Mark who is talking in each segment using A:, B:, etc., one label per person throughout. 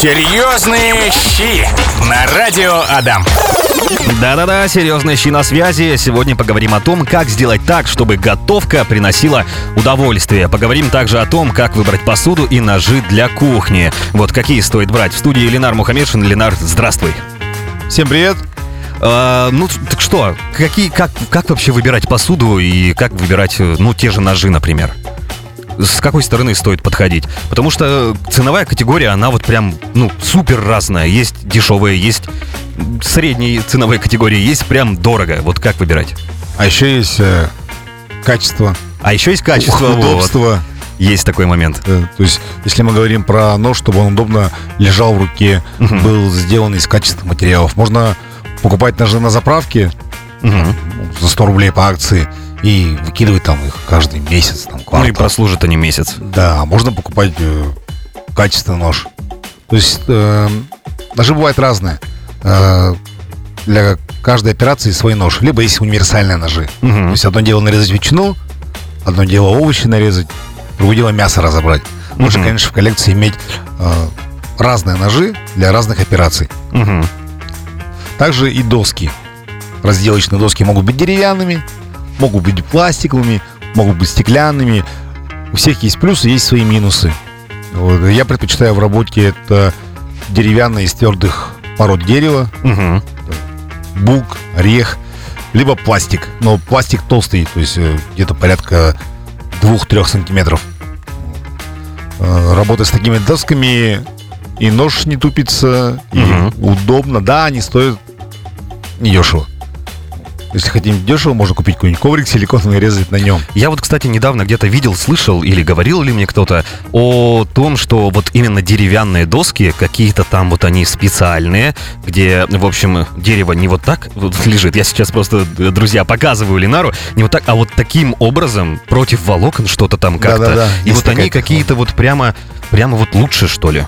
A: Серьезные щи на радио Адам.
B: Да-да-да, серьезные щи на связи. Сегодня поговорим о том, как сделать так, чтобы готовка приносила удовольствие. Поговорим также о том, как выбрать посуду и ножи для кухни. Вот какие стоит брать. В студии Ленар Мухаммедшин. Ленар, здравствуй.
C: Всем привет.
B: А, ну, так что, какие, как, как вообще выбирать посуду и как выбирать, э, ну, те же ножи, например? С какой стороны стоит подходить? Потому что ценовая категория, она вот прям, ну, супер разная. Есть дешевые, есть средней ценовой категории, есть прям дорого. Вот как выбирать?
C: А еще есть э, качество,
B: А еще есть качество. вот.
C: удобство.
B: Есть такой момент.
C: Э, То есть, если мы говорим про нож, чтобы он удобно лежал в руке,
B: Мгм.
C: был сделан из качественных материалов. Можно покупать ножи на заправке ну, за 100 рублей по акции и выкидывать там их каждый месяц, там,
B: Ну и
C: квартал.
B: прослужат они месяц.
C: Да, можно покупать э, качественный нож. То есть э, ножи бывают разные. Э, для каждой операции свой нож. Либо есть универсальные ножи.
B: Мгм.
C: То есть одно дело нарезать ветчину, одно дело овощи нарезать, другое дело мясо разобрать. Лучше,
B: Мгм.
C: конечно, в коллекции иметь э, разные ножи для разных операций.
B: Мгм.
C: Также и доски. Разделочные доски могут быть деревянными, могут быть пластиковыми, могут быть стеклянными. У всех есть плюсы, есть свои минусы. Вот. Я предпочитаю в работе это деревянные из твердых пород дерева,
B: Мгм.
C: бук, орех, либо пластик. Но пластик толстый, то есть э, где-то порядка 2-3 сантиметров. Э, Работать с такими досками и нож не тупится, и
B: Мгм.
C: удобно. Да, они стоят недешево. Если хотим дешево, можно купить какой-нибудь коврик силиконовый и резать на нем.
B: Я вот, кстати, недавно где-то видел, слышал или говорил ли мне кто-то о том, что вот именно деревянные доски, какие-то там вот они специальные, где, в общем, дерево не вот так вот лежит. Я сейчас просто, э, друзья, показываю Ленару, не вот так, а вот таким образом против волокон что-то там как-то.
C: Да-да-да,
B: И
C: есть
B: вот они какие-то вот прямо, прямо вот лучше, что ли.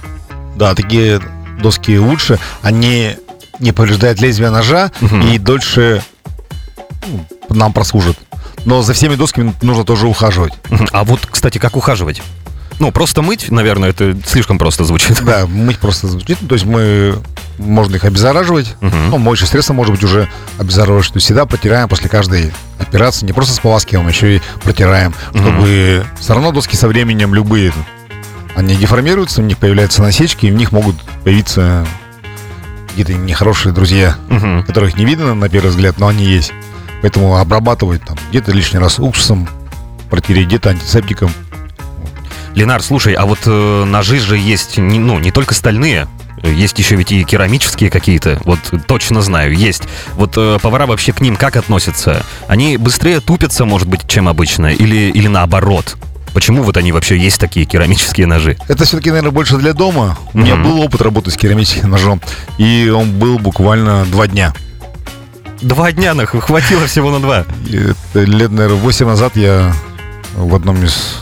C: Да, такие доски лучше. Они не повреждают лезвие ножа
B: Мгм.
C: и дольше нам прослужат. Но за всеми досками нужно тоже ухаживать.
B: А вот, кстати, как ухаживать? Ну, просто мыть, наверное, это слишком просто звучит.
C: Да, мыть просто звучит. То есть мы можно их обеззараживать.
B: Мгм.
C: Ну, моющее средство может быть уже обеззараживаешь. То есть всегда протираем после каждой операции. Не просто споласкиваем, еще и протираем. Чтобы все равно доски со временем любые, они деформируются, у них появляются насечки, и в них могут появиться какие-то нехорошие друзья,
B: Мгм.
C: которых не видно на первый взгляд, но они есть. Поэтому обрабатывать там где-то лишний раз уксусом, протереть где-то антисептиком.
B: Ленар, слушай, а вот э, ножи же есть, не, ну, не только стальные, э, есть еще ведь и керамические какие-то, вот э, точно знаю, есть. Вот э, повара вообще к ним как относятся? Они быстрее тупятся, может быть, чем обычно, или, или наоборот? Почему вот они вообще есть такие керамические ножи?
C: Это все-таки, наверное, больше для дома. У меня
B: Мгм.
C: был опыт работы с керамическим ножом, и он был буквально два дня.
B: Два дня нах, хватило всего на два.
C: Лет, наверное, 8 назад я в одном из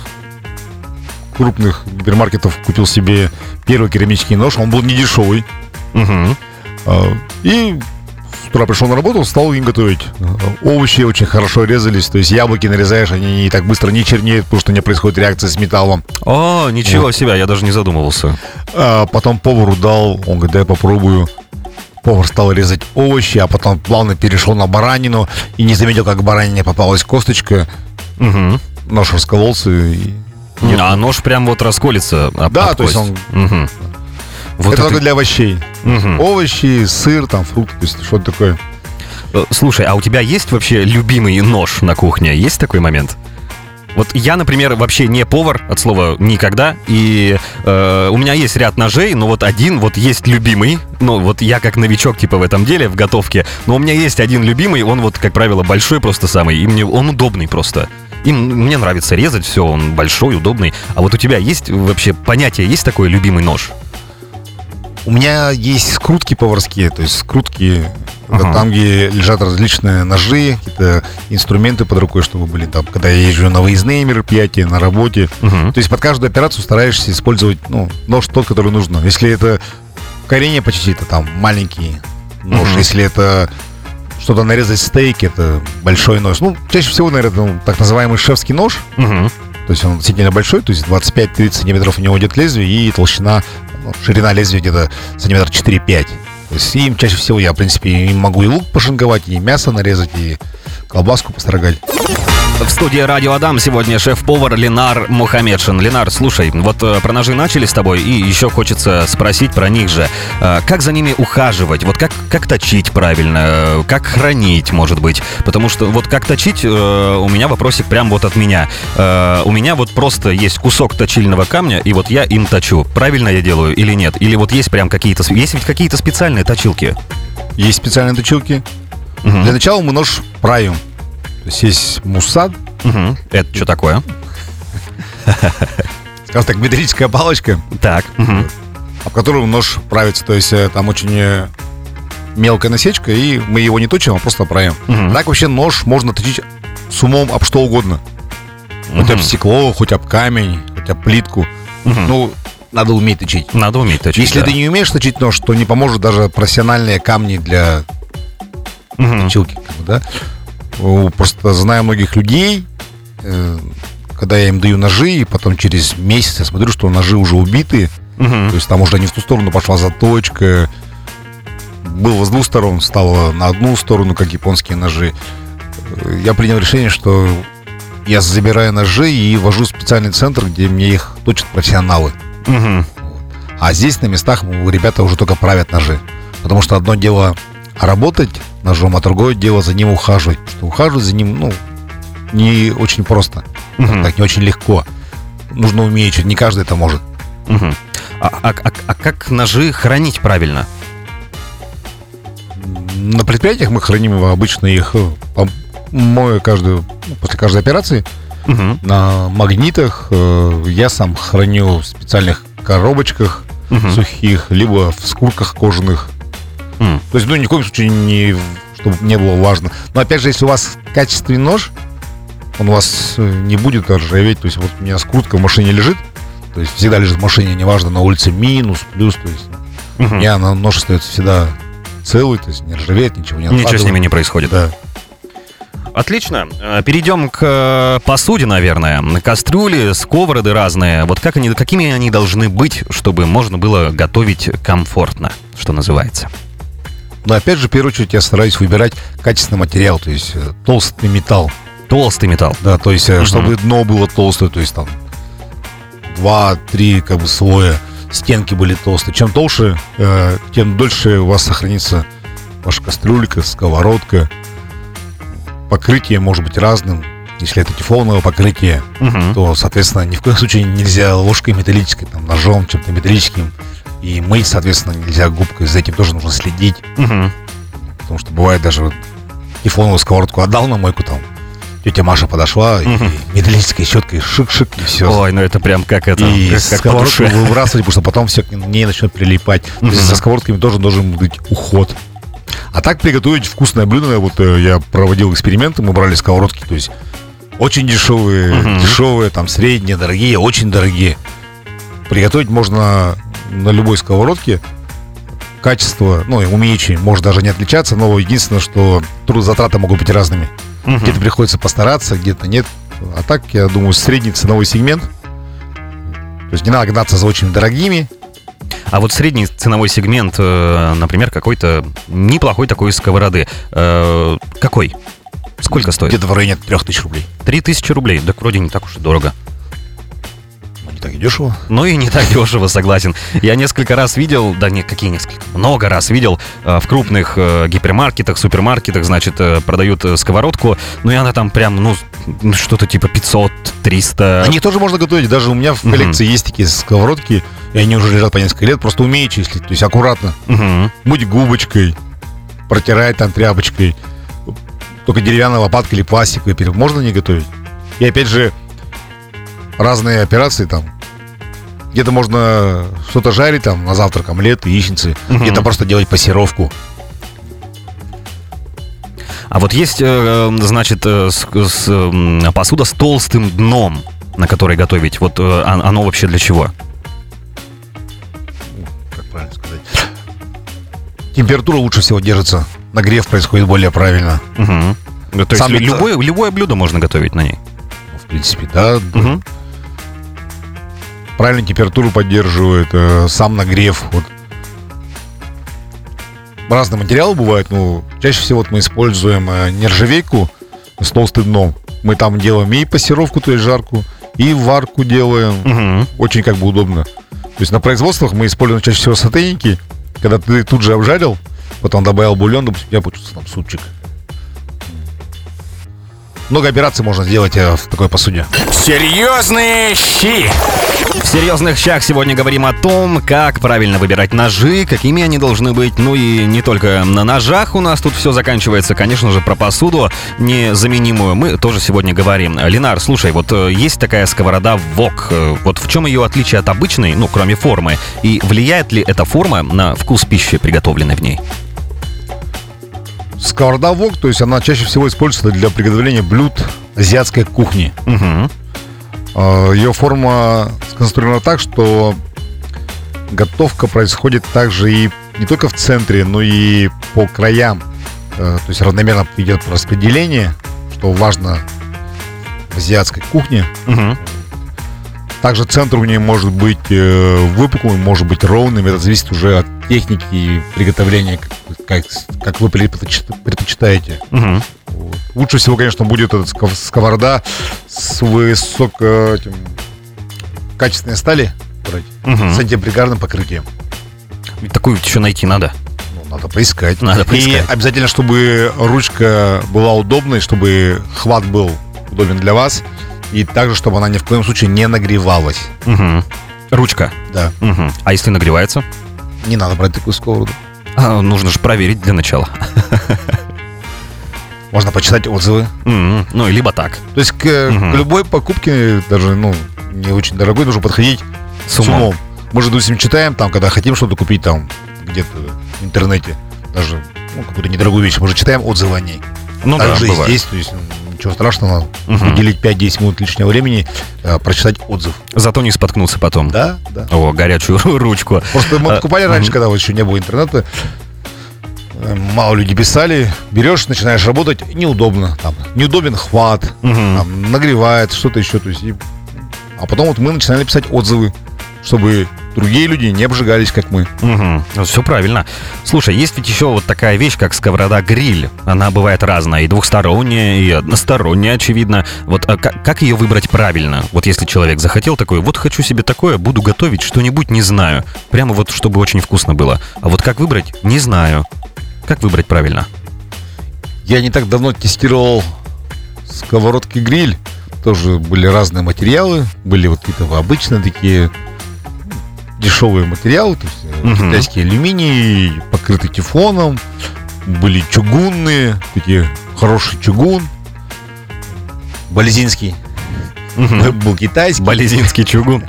C: крупных гипермаркетов купил себе первый керамический нож. Он был не дешевый. А, И с утра пришел на работу, стал им готовить. Овощи очень хорошо резались, то есть яблоки нарезаешь, они не так быстро не чернеют, потому что не происходит реакция с металлом.
B: О, ничего себе, я даже не задумывался.
C: А потом повару дал, он говорит, дай попробую. Повар стал резать овощи, а потом плавно перешел на баранину и не заметил, как баранине попалась косточка.
B: Мгм.
C: Нож раскололся. И...
B: А нож прям вот расколется. об-
C: Да,
B: об
C: то есть он-
B: Мгм. Вот
C: это
B: это-
C: только для овощей.
B: Мгм.
C: Овощи, сыр, там, фрукты, то есть что-то такое.
B: Э, Слушай, а у тебя есть вообще любимый нож на кухне? Есть такой момент? Вот я, например, вообще не повар, от слова никогда, и э, у меня есть ряд ножей, но вот один вот есть любимый, ну вот я как новичок типа в этом деле, в готовке, но у меня есть один любимый, он вот, как правило, большой просто самый, и мне он удобный просто. И мне нравится резать все, он большой, удобный. А вот у тебя есть вообще понятие, есть такой любимый нож?
C: У меня есть скрутки поварские, то есть скрутки,
B: Ага.
C: там, где лежат различные ножи, какие-то инструменты под рукой, чтобы были там, когда я езжу на выездные мероприятия, на работе.
B: Мгм.
C: То есть под каждую операцию стараешься использовать ну, нож тот, который нужно. Если это коренья почти, это там маленький нож.
B: Мгм.
C: Если это что-то нарезать стейк, это большой нож. Ну, чаще всего, наверное, ну, так называемый шефский нож.
B: Мгм.
C: То есть он действительно большой, то есть 25-30 сантиметров у него идет лезвие и толщина ну, ширина лезвия где-то сантиметр 4-5. То им чаще всего я, в принципе, им могу и лук пошинговать, и мясо нарезать, и колбаску построгать.
B: В студии Радио Адам сегодня шеф-повар Ленар Мухамедшин. Ленар, слушай, вот э, про ножи начали с тобой, и еще хочется спросить про них же. Э, как за ними ухаживать? Вот как, как точить правильно? Как хранить, может быть? Потому что вот как точить, э, у меня вопросик прям вот от меня. У меня вот просто есть кусок точильного камня, и вот я им точу. Правильно я делаю или нет? Или вот есть прям какие-то... Есть ведь какие-то специальные точилки?
C: Есть специальные точилки.
B: Мгм.
C: Для начала мы нож правим. То есть есть муссад,
B: Мгм. Это что такое?
C: скажем так, металлическая палочка,
B: Так. мгм.
C: об которую нож правится. То есть э, там очень э, мелкая насечка, и мы его не точим, а просто правим.
B: Мгм.
C: Так вообще нож можно точить с умом об что угодно. Хоть об стекло, хоть об камень, хоть об плитку.
B: Мгм.
C: Ну, надо уметь точить.
B: Надо уметь точить.
C: Если
B: да.
C: ты не умеешь точить нож, то не поможет даже профессиональные камни для
B: Мгм.
C: точилки. да? Просто знаю многих людей, э, когда я им даю ножи, и потом через месяц я смотрю, что ножи уже убиты,
B: Мгм.
C: то есть там уже не в ту сторону пошла заточка, было с двух сторон, стало на одну сторону, как японские ножи. Э, Я принял решение, что я забираю ножи и вожу в специальный центр, где мне их точат профессионалы.
B: Мгм.
C: А здесь на местах ребята уже только правят ножи. Потому что одно дело работать ножом, а другое дело за ним ухаживать. Потому что ухаживать за ним, ну, не очень просто.
B: Мгм.
C: Так, не очень легко. Нужно уметь, чуть не каждый это может.
B: Мгм. А, а- а- а как ножи хранить правильно?
C: На предприятиях мы храним обычно их э, мою каждую, после каждой операции
B: Мгм.
C: на магнитах. э, Я сам храню в специальных коробочках
B: Мгм.
C: сухих, либо в скурках кожаных.
B: М.
C: То есть, ну, ни в коем случае не, чтобы не было важно. Но опять же, если у вас качественный нож, он у вас э, не будет ржаветь. То есть, вот у меня скрутка в машине лежит. То есть, всегда лежит в машине, неважно, на улице минус, плюс. То есть, у
B: Мгм.
C: меня нож остается всегда целый, то есть, не ржавеет, ничего не
B: Ничего с ними не происходит.
C: Да.
B: Отлично. Э, Перейдем к э, посуде, наверное. Кастрюли, сковороды разные. Вот как они, какими они должны быть, чтобы можно было готовить комфортно, что называется?
C: Но опять же, в первую очередь, я стараюсь выбирать качественный материал, то есть э, толстый металл.
B: Толстый металл.
C: Да, то есть,
B: Мгм.
C: чтобы дно было толстое, то есть там два-три как бы слоя, стенки были толстые. Чем толще, э, тем дольше у вас сохранится ваша кастрюлька, сковородка. Покрытие может быть разным. Если это тефлоновое покрытие,
B: Мгм.
C: то, соответственно, ни в коем случае нельзя ложкой металлической, там, ножом, чем-то металлическим. И мыть, соответственно, нельзя губкой. За этим тоже нужно следить.
B: Мгм.
C: Потому что бывает даже вот тефлоновую сковородку отдал на мойку там. Тетя Маша подошла
B: Мгм.
C: и металлической щеткой шик-шик и все.
B: Ой, ну это прям как это,
C: и
B: как,
C: сковородку выбрасывать, потому что потом все к ней начнет прилипать. То есть за сковородками тоже должен быть уход. А так приготовить вкусное блюдо, вот э, я проводил эксперименты, мы брали сковородки, то есть очень дешевые,
B: Мгм.
C: дешевые, там средние, дорогие, очень дорогие. Приготовить можно на любой сковородке. Качество, ну, и умеючи, может даже не отличаться, но единственное, что трудозатраты могут быть разными.
B: Мгм.
C: Где-то приходится постараться, где-то нет. А так, я думаю, средний ценовой сегмент. То есть не надо гнаться за очень дорогими.
B: А вот средний ценовой сегмент, э, например, какой-то неплохой такой сковороды. Э, Какой? Сколько стоит?
C: Где-то в районе 3000 рублей.
B: Три тысячи рублей. Так вроде не так уж и дорого.
C: Так и дешево.
B: Ну и не так дешево, согласен. Я несколько раз видел, да не какие несколько, много раз видел э, в крупных э, гипермаркетах, супермаркетах, значит, э, продают сковородку, ну и она там прям, ну, ну, что-то типа 500-300.
C: Они тоже можно готовить. Даже у меня в коллекции есть такие сковородки, и они уже лежат по несколько лет. Просто умею числить. То есть аккуратно. Будь губочкой, протирать там тряпочкой. Только деревянной лопаткой или пластиковой. Можно не готовить. И опять же, разные операции там. Где-то можно что-то жарить там на завтрак, омлет, яичницы.
B: Мгм.
C: Где-то просто делать пассировку.
B: А вот есть, э, значит, э, с- с, посуда с толстым дном, на которой готовить. Вот э, он- оно вообще для чего?
C: Как правильно сказать? Температура лучше всего держится. Нагрев происходит более правильно.
B: Ну, То есть
C: Сам
B: любое, любое блюдо можно готовить на ней.
C: Ну, В принципе, да.
B: Мгм.
C: Правильную температуру поддерживает, э, сам нагрев. Вот. Разные материалы бывают, но чаще всего вот мы используем э, нержавейку с толстым дном. Мы там делаем и пассировку, то есть жарку, и варку делаем.
B: Мгм.
C: Очень как бы удобно. То есть на производствах мы используем чаще всего сотейники, когда ты тут же обжарил, потом добавил бульон, допустим, у тебя получился там супчик. Много операций можно сделать э, в такой посуде.
A: Серьезные щи.
B: В серьезных щах сегодня говорим о том, как правильно выбирать ножи, какими они должны быть. Ну и не только на ножах у нас тут все заканчивается, конечно же, про посуду незаменимую. Мы тоже сегодня говорим. Ленар, слушай, вот э, есть такая сковорода ВОК. Э, Вот в чем ее отличие от обычной, ну, кроме формы? И влияет ли эта форма на вкус пищи, приготовленной в ней?
C: Сковорода вок, то есть она чаще всего используется для приготовления блюд азиатской кухни.
B: Угу.
C: Э, Ее форма сконструирована так, что готовка происходит также и не только в центре, но и по краям. Э, То есть равномерно идет распределение, что важно в азиатской кухне.
B: Угу.
C: Также центр у нее может быть э, выпуклым, может быть ровным. Это зависит уже от техники и приготовления, как, как, вы предпочит- предпочитаете.
B: Угу.
C: Вот. Лучше всего, конечно, будет эта сков- сковорода с высоко этим, качественной стали брать,
B: Мгм.
C: с антипригарным покрытием.
B: Такую еще найти надо.
C: Ну, надо поискать.
B: Надо
C: И
B: поискать.
C: обязательно, чтобы ручка была удобной, чтобы хват был удобен для вас. И также, чтобы она ни в коем случае не нагревалась.
B: Угу. Ручка.
C: Да,
B: Угу. А если нагревается?
C: Не надо брать такую сковороду.
B: А, нужно же проверить для начала.
C: Можно почитать отзывы.
B: М, Ну, либо так.
C: То есть к, к
B: Мгм.
C: любой покупке, даже ну, не очень дорогой, нужно подходить
B: С
C: с
B: умом.
C: умом. Мы же, допустим, читаем там, когда хотим что-то купить там где-то в интернете, даже ну, какую-то недорогую вещь, мы же читаем отзывы о ней.
B: Ну да,
C: Также и
B: бывает.
C: здесь, то есть ну, ничего страшного,
B: Мгм.
C: уделить 5-10 минут лишнего времени, э, прочитать отзыв.
B: Зато не споткнуться потом.
C: Да, да.
B: О, горячую ручку.
C: Просто мы
B: А,
C: покупали раньше, когда еще не было интернета, э, мало люди писали, берешь, начинаешь работать, неудобно, там, неудобен хват,
B: Мгм.
C: там, нагревает, что-то еще, то есть, и- а потом вот мы начинали писать отзывы, чтобы другие люди не обжигались, как мы.
B: Все правильно. Слушай, есть ведь еще вот такая вещь, как сковорода-гриль. Она бывает разная, и двухсторонняя, и односторонняя, очевидно. Вот а как, как ее выбрать правильно? Вот если человек захотел такое, вот хочу себе такое, буду готовить что-нибудь, не знаю. Прямо вот, чтобы очень вкусно было. А вот как выбрать, не знаю. Как выбрать правильно?
C: Я не так давно тестировал сковородки гриль. Тоже были разные материалы. Были вот какие-то обычные такие дешевые материалы. То есть
B: Мгм.
C: китайский алюминий, покрытый тефлоном. Были чугунные, такие хороший чугун. Болезинский.
B: Мгм.
C: Был китайский.
B: Болезинский чугун.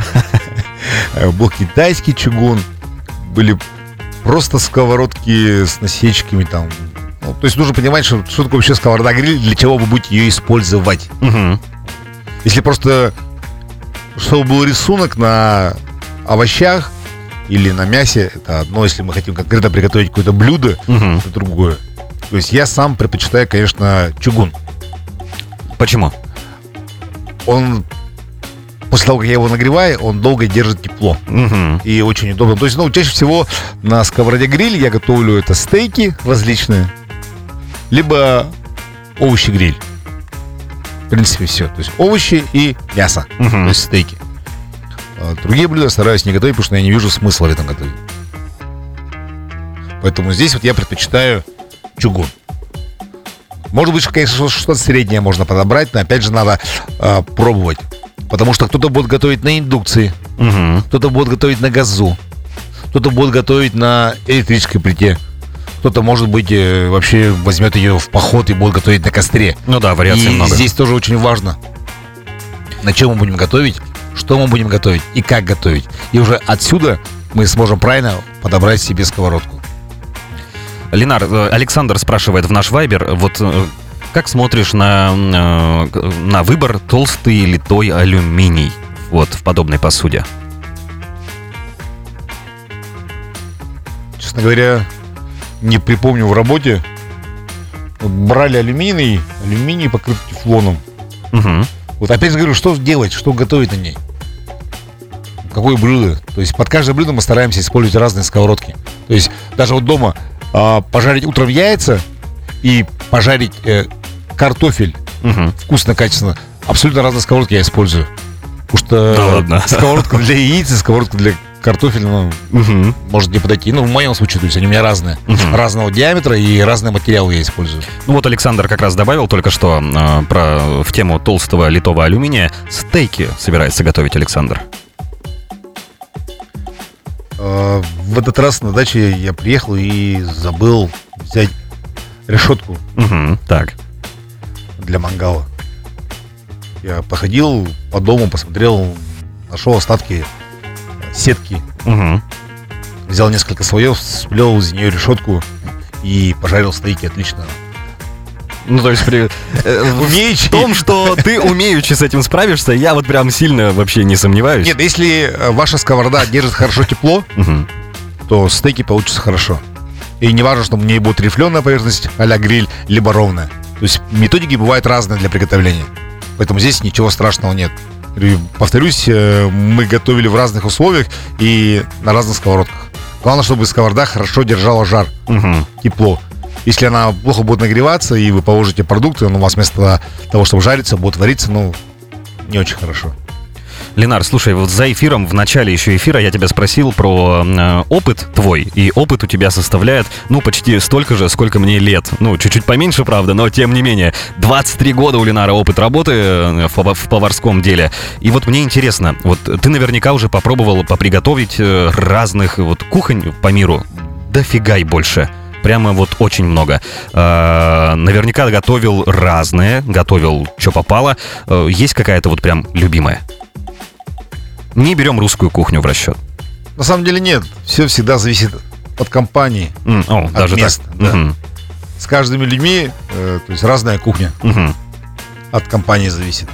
C: Э, Был китайский чугун. Были просто сковородки с насечками там. Ну, то есть нужно понимать, что, что такое вообще сковорода гриль, для чего вы будете ее использовать.
B: Мгм.
C: Если просто чтобы был рисунок на овощах или на мясе, это одно. Если мы хотим конкретно приготовить какое-то блюдо,
B: Мгм.
C: это другое. То есть я сам предпочитаю, конечно, чугун.
B: Почему?
C: Он после того, как я его нагреваю, он долго держит тепло.
B: Мгм.
C: и очень удобно. То есть, ну, чаще всего на сковороде гриль я готовлю это стейки различные, либо овощи гриль. В принципе, все. То есть овощи и мясо,
B: Мгм.
C: то есть стейки. А Другие блюда стараюсь не готовить, потому что я не вижу смысла в этом готовить. Поэтому здесь вот я предпочитаю чугун. Может быть, конечно, что-то среднее можно подобрать, но опять же надо а, пробовать. Потому что кто-то будет готовить на индукции,
B: Мгм.
C: кто-то будет готовить на газу, кто-то будет готовить на электрической плите, кто-то, может быть, э, вообще возьмет ее в поход и будет готовить на костре.
B: Ну да, вариаций
C: и
B: много.
C: здесь тоже очень важно, на чем мы будем готовить, что мы будем готовить и как готовить. И уже отсюда мы сможем правильно подобрать себе сковородку.
B: Ленар, э, Александр спрашивает в наш вайбер, вот э, как смотришь на, э, на выбор толстый литой алюминий вот в подобной посуде?
C: Честно говоря, не припомню в работе. Брали алюминий, алюминий покрыт тефлоном.
B: Мгм.
C: Вот опять же говорю, что делать, что готовить на ней? какое блюдо. То есть под каждое блюдо мы стараемся использовать разные сковородки. То есть даже вот дома а, пожарить утром яйца и пожарить э, картофель
B: Мгм.
C: вкусно, качественно. Абсолютно разные сковородки я использую. Потому что
B: Да ладно.
C: сковородка для яиц и сковородка для картофеля ну,
B: Мгм.
C: может не подойти. Ну, в моем случае, то есть они у меня разные.
B: Мгм.
C: Разного диаметра и разные материалы я использую.
B: Ну вот Александр как раз добавил только что э, про в тему толстого литого алюминия. Стейки собирается готовить Александр.
C: А, В этот раз на даче я приехал и забыл взять решетку
B: Мгм. Так.
C: для мангала. Я походил по дому, посмотрел, нашел остатки сетки,
B: Мгм.
C: взял несколько слоев, сплел из нее решетку и пожарил стейки отлично.
B: Ну, то есть при... э, В том, что ты умеючи с этим справишься, я вот прям сильно вообще не сомневаюсь.
C: Нет, если э, ваша сковорода держит хорошо тепло, то стейки получатся хорошо. И не важно, что у нее будет рифленая поверхность а гриль, либо ровная. То есть методики бывают разные для приготовления. Поэтому здесь ничего страшного нет. Повторюсь, э, мы готовили в разных условиях и на разных сковородках. Главное, чтобы сковорода хорошо держала жар,
B: Мгм.
C: тепло. Если она плохо будет нагреваться, и вы положите продукты, он у вас вместо того, чтобы жариться, будет вариться, ну, не очень хорошо.
B: Ленар, слушай, вот за эфиром, в начале еще эфира я тебя спросил про э, опыт твой, и опыт у тебя составляет, ну, почти столько же, сколько мне лет. Ну, чуть-чуть поменьше, правда, но тем не менее. 23 года у Ленара опыт работы э, в, в поварском деле. И вот мне интересно, вот ты наверняка уже попробовал поприготовить э, разных вот кухонь по миру. Дофига и больше. Прямо вот очень много. Э, наверняка готовил разные, готовил, что попало. Есть какая-то вот прям любимая? Не берем русскую кухню в расчет.
C: На самом деле нет. Все всегда зависит от компании.
B: М, О, даже
C: места,
B: так.
C: да.
B: Мгм,
C: С каждыми людьми, э, то есть разная кухня.
B: мгм.
C: От компании зависит.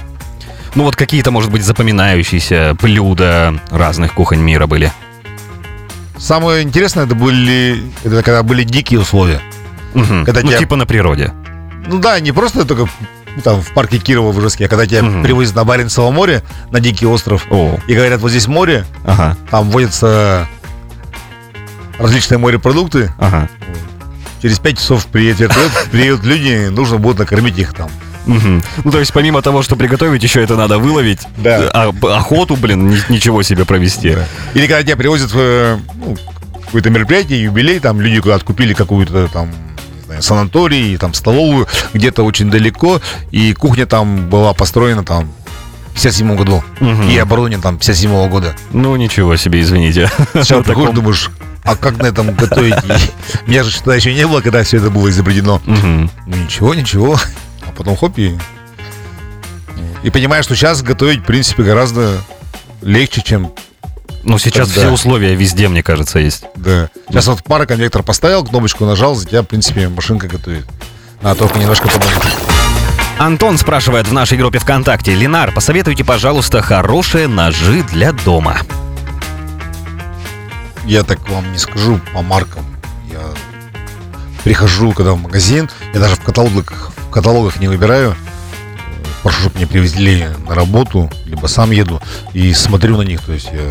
B: Ну вот какие-то, может быть, запоминающиеся блюда разных кухонь мира были.
C: Самое интересное, это были, это когда были дикие условия.
B: Мгм.
C: Когда
B: ну,
C: тебя-
B: типа на природе.
C: Ну да, не просто только ну, там в парке Кирова в Ижевске, когда тебя
B: Мгм.
C: привозят на Баренцево море, на дикий остров,
B: О,
C: и говорят, вот здесь море,
B: ага,
C: там водятся различные морепродукты,
B: ага.
C: через 5 часов приедет вертолет, приедут люди, нужно будет накормить их там.
B: Мгм. Ну, то есть, помимо того, что приготовить, еще это надо выловить.
C: Да.
B: А, охоту, блин, ни- ничего себе провести.
C: Да. Или когда тебя привозят в э, ну, какое-то мероприятие, юбилей, там люди куда-то купили какую-то там санаторий, там столовую где-то очень далеко, и кухня там была построена там в 57 году.
B: Мгм.
C: И оборудование там 57 года.
B: Ну, ничего себе, извините. На таком-
C: приходишь, думаешь, а как на этом готовить? Меня же тогда еще не было, когда все это было изобретено.
B: Мгм.
C: Ну ничего, ничего. А потом хоп и... И понимаешь, что сейчас готовить, в принципе, гораздо легче, чем...
B: Ну, сейчас
C: Тогда.
B: все условия везде, мне кажется, есть.
C: Да. Сейчас вот пара конвектор поставил, кнопочку нажал, за тебя, в принципе, машинка готовит. А только немножко подумать.
B: Антон спрашивает в нашей группе ВКонтакте. Ленар, посоветуйте, пожалуйста, хорошие ножи для дома.
C: Я так вам не скажу по маркам. Я прихожу, когда в магазин, я даже в каталогах, в каталогах не выбираю. Прошу, чтобы мне привезли на работу, либо сам еду и смотрю на них. То есть я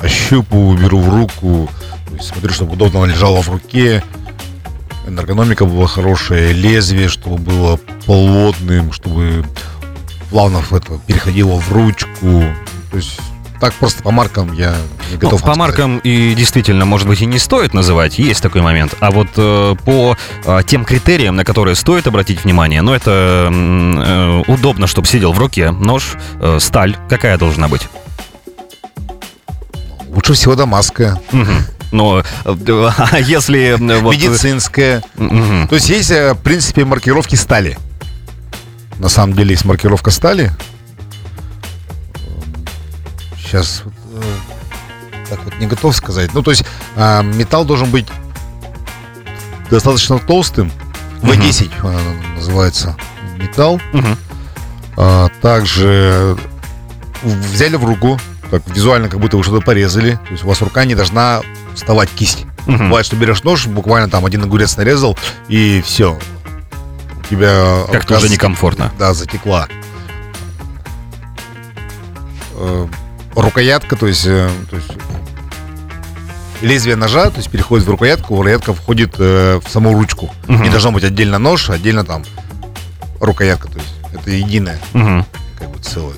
C: ощупываю, беру в руку, смотрю, чтобы удобно лежало в руке, эргономика была хорошая, лезвие, чтобы было плотным, чтобы плавно это переходило в ручку. То есть так просто по маркам я не
B: Ну,
C: готов
B: по
C: вам сказать.
B: маркам и действительно, может быть, и не стоит называть, есть такой момент. А вот э, по э, тем критериям, на которые стоит обратить внимание, ну, это э, удобно, чтобы сидел в руке нож, э, сталь, какая должна быть?
C: Лучше всего дамасская.
B: Но э, а если... э, вот,
C: медицинская. То есть есть, э, в принципе, маркировки стали. На самом деле есть маркировка стали. Сейчас так вот не готов сказать. Ну, то есть металл должен быть достаточно толстым. В10 она называется металл. А, также взяли в руку, так визуально как будто вы что-то порезали. То есть у вас рука не должна вставать кисть.
B: Мгм.
C: Бывает, что берешь нож, буквально там один огурец нарезал, и все. У тебя
B: Как-то уже
C: за-
B: некомфортно.
C: Да, затекла. Э, рукоятка, то есть, э, то есть лезвие ножа, то есть переходит в рукоятку, рукоятка входит э, в саму ручку.
B: Мгм.
C: Не должно быть отдельно нож, а отдельно там рукоятка, то есть это единое
B: Мгм.
C: как бы целое.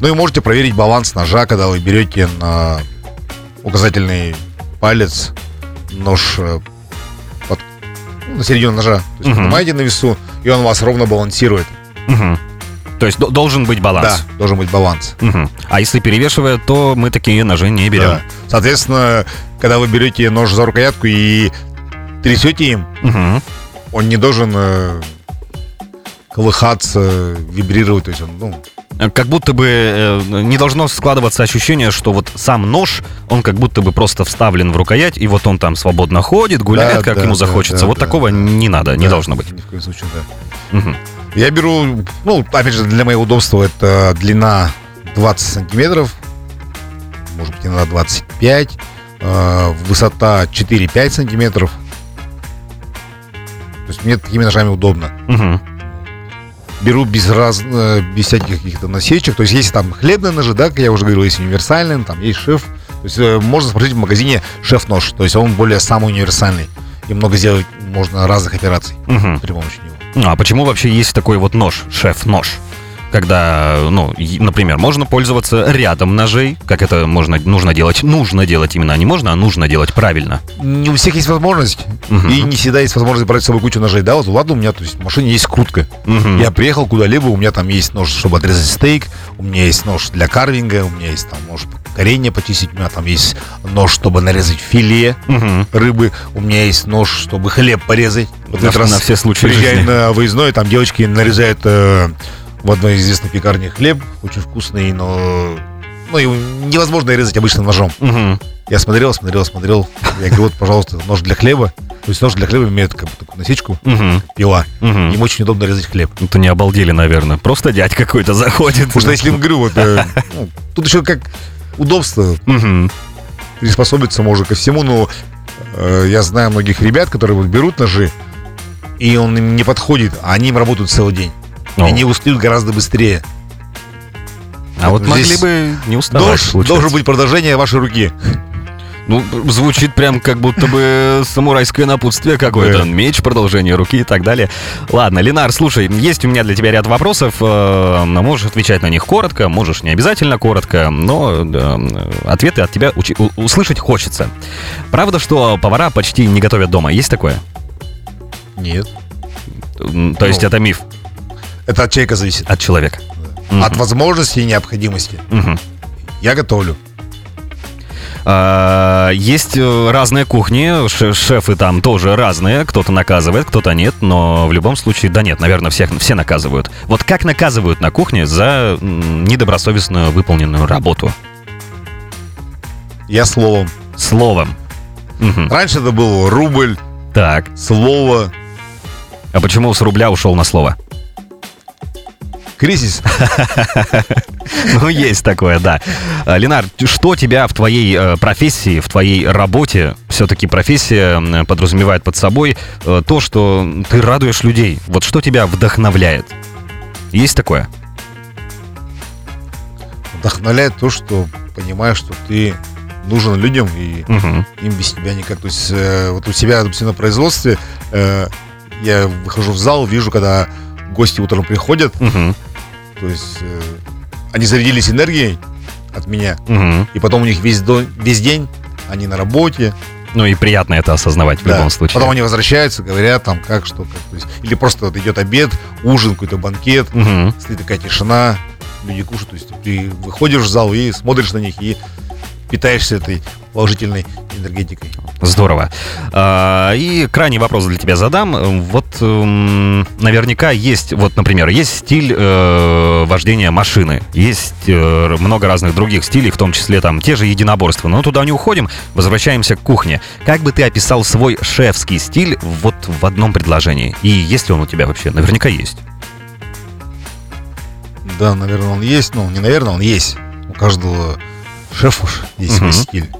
C: Ну и можете проверить баланс ножа, когда вы берете на указательный палец нож э, под- ну, на середину ножа. То есть
B: Мгм.
C: поднимаете на весу, и он вас ровно балансирует.
B: Мгм. То есть до- должен быть баланс.
C: Да, должен быть баланс.
B: Мгм. А если перевешивает, то мы такие ножи не берем.
C: Да. Соответственно, когда вы берете нож за рукоятку и трясете им,
B: Мгм.
C: он не должен э, колыхаться, вибрировать. То есть он, ну,
B: Как будто бы э, не должно складываться ощущение, что вот сам нож, он как будто бы просто вставлен в рукоять, и вот он там свободно ходит, гуляет,
C: Да,
B: как
C: да,
B: ему захочется.
C: да,
B: вот такого не надо, не должно быть.
C: Ни в коем случае, да.
B: Мгм.
C: Я беру, ну, опять же, для моего удобства это длина 20 сантиметров, может быть, иногда 25, э, высота 4-5 сантиметров. То есть мне такими ножами удобно.
B: Мгм.
C: Беру без, раз, э, без всяких каких-то насечек. То есть есть там хлебные ножи, да, как я уже говорил, есть универсальные, там есть шеф. То есть э, можно спросить в магазине шеф-нож. То есть он более самый универсальный. И много сделать можно разных операций
B: Мгм.
C: при помощи него.
B: А почему вообще есть такой вот нож, шеф-нож? Когда, ну, например, можно пользоваться рядом ножей, как это можно, нужно делать, нужно делать именно, не можно, а нужно делать правильно.
C: Не у всех есть возможность.
B: Мгм.
C: И не всегда есть возможность брать с собой кучу ножей. Да, вот ладно, у меня то есть, в машине есть крутка.
B: Мгм.
C: Я приехал куда-либо, у меня там есть нож, чтобы отрезать стейк, у меня есть нож для карвинга, у меня есть там нож коренья почистить, у меня там есть нож, чтобы нарезать филе
B: Мгм.
C: рыбы, у меня есть нож, чтобы хлеб порезать. Вот
B: На-
C: раз
B: на все случаи жизни.
C: на выездной, там девочки нарезают э, в одной известной пекарне хлеб, очень вкусный, но ну, его невозможно резать обычным ножом. Я смотрел, смотрел, смотрел. Я говорю, вот, пожалуйста, нож для хлеба. То есть нож для хлеба имеет как бы такую насечку,
B: Мгм.
C: пила.
B: Мгм.
C: Им очень удобно резать хлеб.
B: Это не обалдели, наверное. Просто дядь какой-то заходит.
C: Потому что если им говорю, вот, э, ну, тут еще как удобство, приспособиться можно ко всему, но э, я знаю многих ребят, которые вот берут ножи, и он им не подходит, а они им работают целый день.
B: О.
C: они устают гораздо быстрее.
B: А вот могли бы не уставать. Получается.
C: должен быть продолжение вашей руки.
B: Ну, звучит прям как будто бы самурайское напутствие какое-то. Меч, продолжение руки и так далее. Ладно, Ленар, слушай, есть у меня для тебя ряд вопросов. э, Можешь отвечать на них коротко, можешь не обязательно коротко, но ответы от тебя услышать хочется. Правда, что повара почти не готовят дома? Есть такое?
C: Нет.
B: То есть
C: Ну.
B: это миф
C: Это от человека зависит.
B: от человека. Мгм.
C: От возможности и необходимости.
B: Мгм.
C: Я готовлю.
B: А, Есть э, разные кухни, ше- шефы там тоже разные, кто-то наказывает, кто-то нет, но в любом случае, да нет, наверное, всех, все наказывают. Вот как наказывают на кухне за недобросовестную выполненную работу?
C: Я словом.
B: Словом. Мгм.
C: Раньше это был рубль,
B: Так,
C: слово,
B: а почему с рубля ушел на слово?
C: Кризис.
B: Ну, есть такое, да. А, Ленар, что тебя в твоей э, профессии, в твоей работе, все-таки профессия подразумевает под собой э, то, что ты радуешь людей. Вот что тебя вдохновляет? Есть такое?
C: Вдохновляет то, что понимаешь, что ты нужен людям и
B: Мгм.
C: им без тебя никак. То есть э, вот у себя, допустим, на производстве э, я выхожу в зал, вижу, когда гости утром приходят,
B: Мгм.
C: То есть э, они зарядились энергией от меня,
B: Мгм.
C: и потом у них весь, до- весь день они на работе,
B: Ну и приятно это осознавать в
C: Да.
B: любом случае.
C: потом они возвращаются, говорят там как, что, как. То есть, или просто вот идет обед, ужин, какой-то банкет,
B: Мгм.
C: стоит такая тишина, люди кушают, то есть ты выходишь в зал и смотришь на них и питаешься этой положительной энергетикой.
B: Здорово. А, И крайний вопрос для тебя задам. Вот эм, наверняка есть, вот, например, есть стиль э, вождения машины, есть э, много разных других стилей, в том числе там те же единоборства. Но туда не уходим, возвращаемся к кухне. Как бы ты описал свой шефский стиль вот в одном предложении? И есть ли он у тебя вообще? Наверняка есть.
C: Да, наверное, он есть, но не наверное, он есть. У каждого шефа есть свой
B: Мгм.
C: стиль.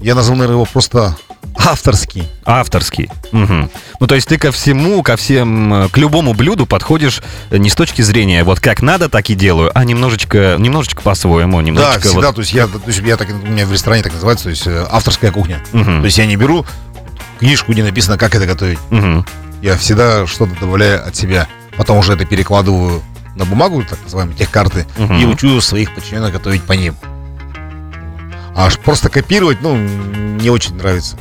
C: Я назвал, наверное, его просто авторский.
B: Авторский. Мгм. Ну, то есть ты ко всему, ко всем, э, к любому блюду подходишь э, не с точки зрения вот как надо, так и делаю, а немножечко, немножечко по-своему,
C: Да,
B: немножечко
C: всегда,
B: вот-
C: то есть я, то есть я так, у меня в ресторане так называется, то есть э, авторская кухня.
B: Мгм.
C: То есть я не беру книжку, где написано, как это готовить.
B: Мгм.
C: Я всегда что-то добавляю от себя. Потом уже это перекладываю на бумагу, так называемые техкарты,
B: Мгм.
C: и учу своих подчиненных готовить по ним. А аж просто копировать, ну, не очень нравится.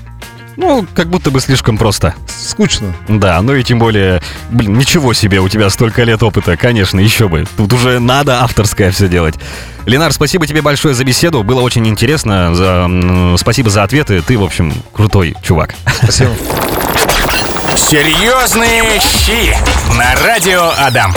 B: Ну, как будто бы слишком просто.
C: Скучно.
B: Да, ну и тем более, блин, ничего себе, у тебя столько лет опыта, конечно, еще бы. Тут уже надо авторское все делать. Ленар, спасибо тебе большое за беседу, было очень интересно, за, спасибо за ответы, ты, в общем, крутой чувак.
C: Спасибо.
A: Серьезные щи на радио Адам.